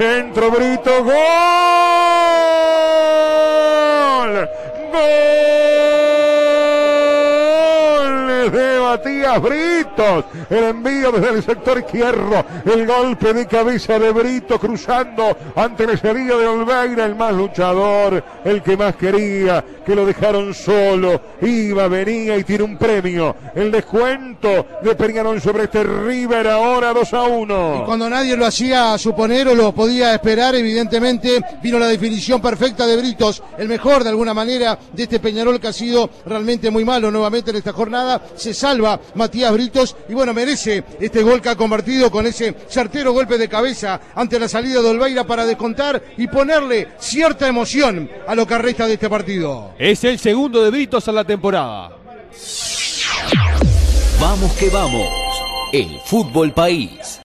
centro, Brito, gol. Gol de Matías Britos. El envío desde el sector izquierdo. El golpe de cabeza de Brito cruzando ante la salida de Olveira, el más luchador, el que más quería, que lo dejaron solo. Iba, venía y tiene un premio. El descuento de Peñarol sobre este River ahora 2 a 1. Y cuando nadie lo hacía suponer o lo podía esperar, evidentemente vino la definición perfecta de Britos, el mejor de alguna manera de este Peñarol que ha sido realmente muy malo nuevamente en esta jornada. Se salva Matías Britos y bueno, merece este gol que ha convertido con ese certero golpe de cabeza ante la salida de Olveira para descontar y ponerle cierta emoción a lo que resta de este partido. Es el segundo de Britos en la temporada. Vamos que vamos. El fútbol país.